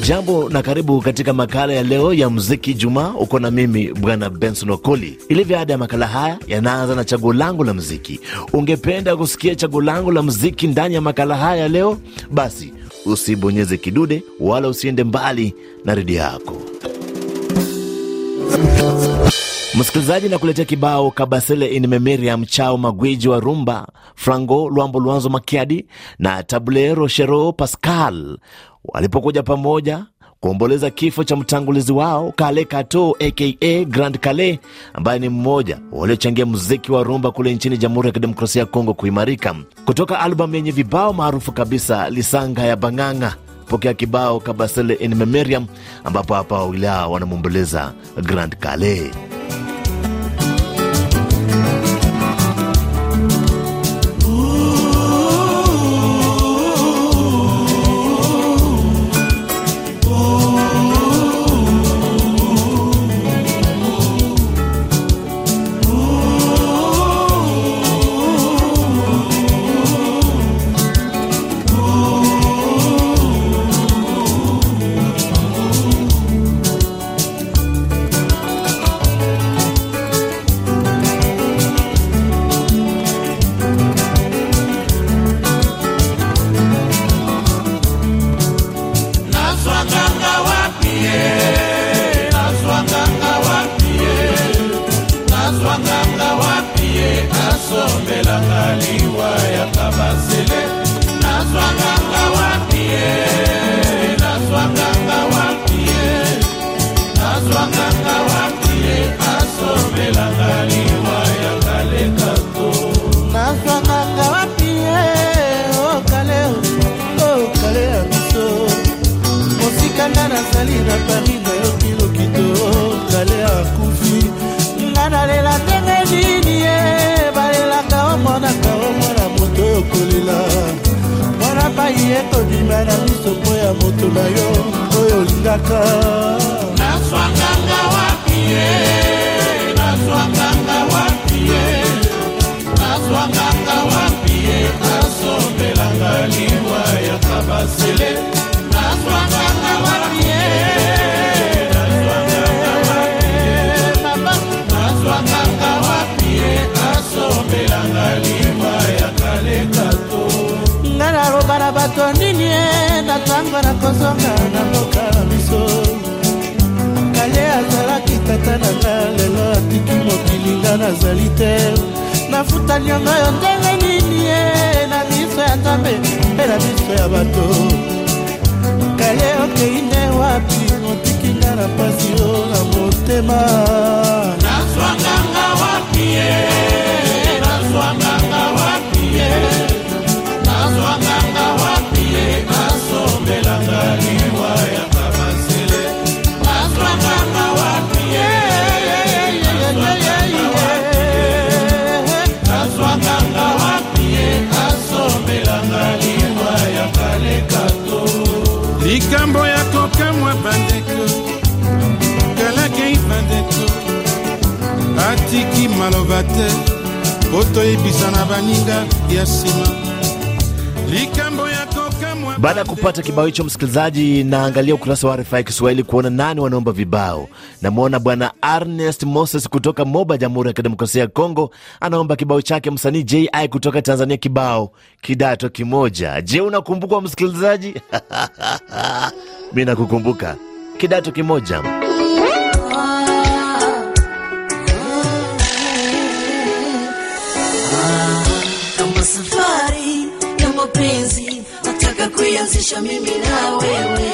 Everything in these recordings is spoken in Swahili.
Hujambo na karibu katika makala ya leo ya muziki Jumaa. Uko na mimi bwana Benson Okoli. Ilivyo ada ya makala haya yanaanza na chaguo langu la muziki. Ungependa kusikia chaguo langu la muziki ndani ya makala haya leo? Basi usibonyeze kidude wala usiende mbali na redio yako. Msikilizaji, na kuletea kibao Kabasele in Memoriam chao magwiji wa rumba Frango Lwambo Lwanzo Makiadi na Tablero Shero Pascal walipokuja pamoja kuomboleza kifo cha mtangulizi wao Kale Kato aka Grand Kale, ambaye ni mmoja waliochangia muziki wa rumba kule nchini Jamhuri ya Kidemokrasia ya Kongo kuimarika. Kutoka albamu yenye vibao maarufu kabisa Lisanga ya Bang'ang'a, pokea kibao Kabasele in Memoriam, ambapo hapa wawili wanamwomboleza Grand Kale. Ekobima na miso mpo ya moto na yo oyo olingaka nazwanganga wapi ye nazwanganga wapi ye nazwanganga wapi ye asombelanga liwa ya kabasele bato nini na ntango na kozonga na mboka biso kale azalaki tata na nga lelo atiki mokili nga nazali te. Nafuta niongo yo ndenge nini na miso ya nzambe mpe na miso ya bato. Kale okei nde wapi otiki maloba te po toyebisa na baninga ya nsima likambo ya kokamwa Baada ya kupata kibao hicho, msikilizaji, naangalia ukurasa wa RFI Kiswahili kuona nani wanaomba vibao. Namwona bwana Ernest Moses kutoka Moba, Jamhuri ya Kidemokrasia ya Kongo, anaomba kibao chake msanii JI kutoka Tanzania, kibao kidato kimoja. Je, unakumbuka msikilizaji? Mi nakukumbuka kidato kimoja. Kama safari ya mapenzi nataka kuianzisha mimi na wewe.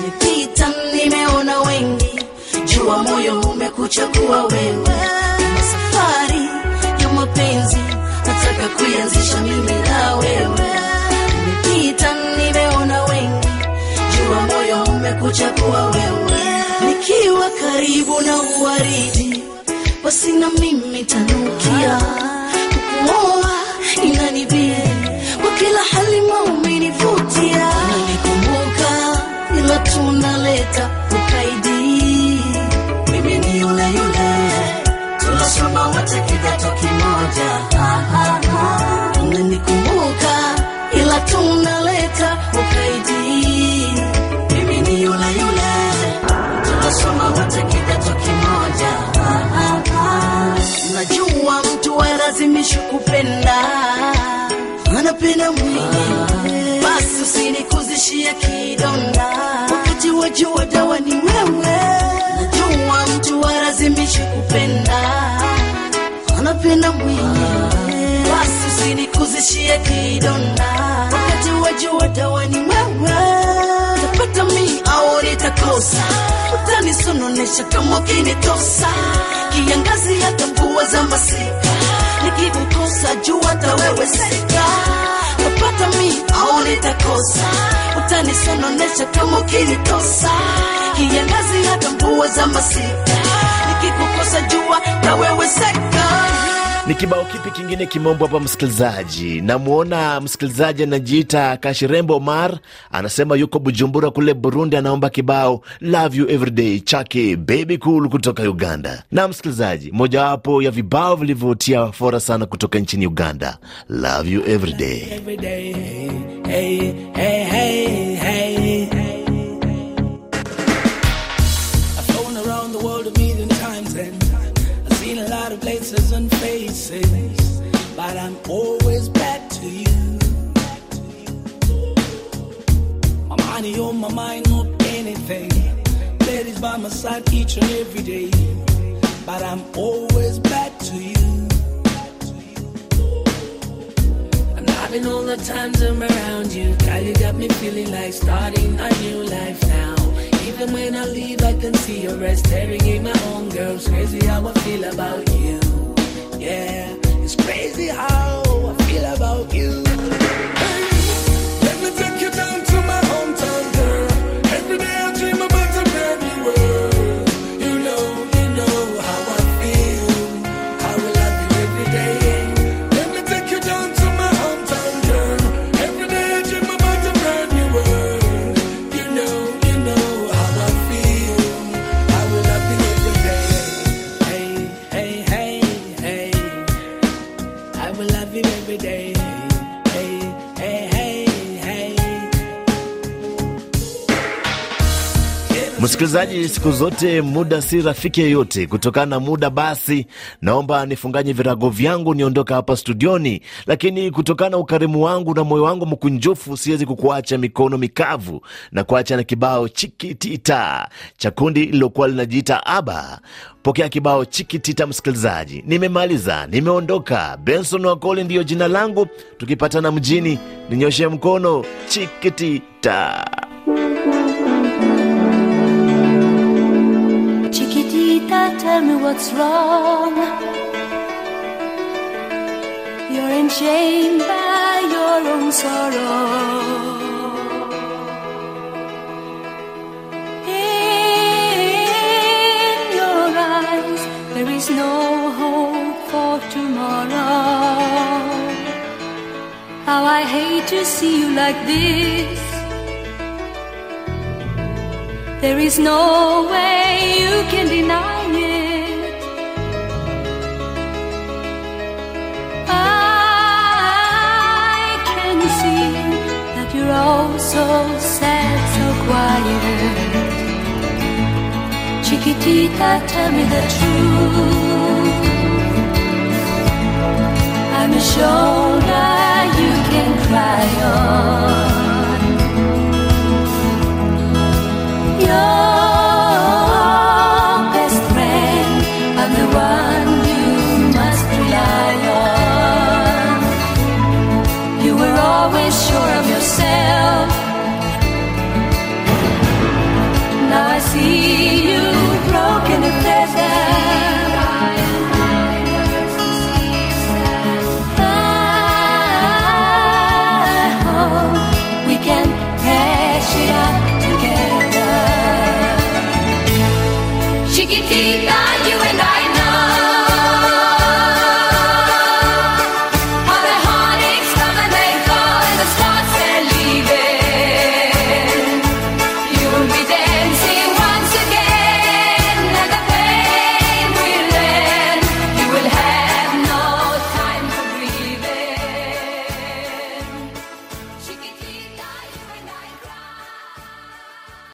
Nimepita nimeona wengi jua moyo umekuchagua wewe. Kama safari ya mapenzi nataka kuianzisha mimi na wewe. Nimepita nimeona wengi jua moyo umekuchagua wewe. Nikiwa karibu na uwaridi basi na mimi tanukia ukapita ukaidini, mimi ni yule yule, tunasoma wote kidato kimoja. Najua mtu walazimishi kupenda, anapenda mwingi, basi usinikuzishia kidonda, wakati wajua dawa ni wewe. Najua mtu walazimishi kupenda, anapenda mwingi, basi usinikuzishia kidonda wakati wajua dawa ni wewe tapata mi au nitakosa. Utanisononesha kama ukinitosa kiangazi hata mvua za masika. Nikikukosa jua hata wewe sika. Tapata mi au nitakosa. Utanisononesha kama ukinitosa kiangazi hata mvua za masika. Nikikukosa jua na wewe seka Ni kibao kipi kingine kimombo hapa, msikilizaji? Namwona msikilizaji anajiita Kashirembo Omar, anasema yuko Bujumbura kule Burundi, anaomba kibao Love You Everyday chake Baby Cool kutoka Uganda. Na msikilizaji, mojawapo ya vibao vilivyotia fora sana kutoka nchini Uganda, Love You Everyday. Love you everyday. Hey, hey, hey, faces, but I'm always back to you. My money on my mind, not anything. Ladies by my side each and every day, but I'm always back to you. And having all the times I'm around you, girl, you got me feeling like starting a new life now. Even when I leave, I can see your rest staring in my own girl. It's crazy how I feel about you. Msikilizaji, siku zote muda si rafiki yeyote. Kutokana na muda, basi naomba nifunganye virago vyangu niondoka hapa studioni, lakini kutokana na ukarimu wangu na moyo wangu mkunjufu, siwezi kukuacha mikono mikavu na kuacha na kibao chikitita cha kundi lililokuwa linajiita Aba. Pokea kibao chikitita, msikilizaji. Nimemaliza, nimeondoka. Benson Wakoli ndiyo jina langu. Tukipatana mjini, ninyoshe mkono. Chikitita. Tell me what's wrong. You're enchained by your own sorrow. In your eyes, there is no hope for tomorrow. How I hate to see you like this. There is no way you can deny oh so sad, so quiet. Chiquitita, tell me the truth. I'm a shoulder you can cry on. You're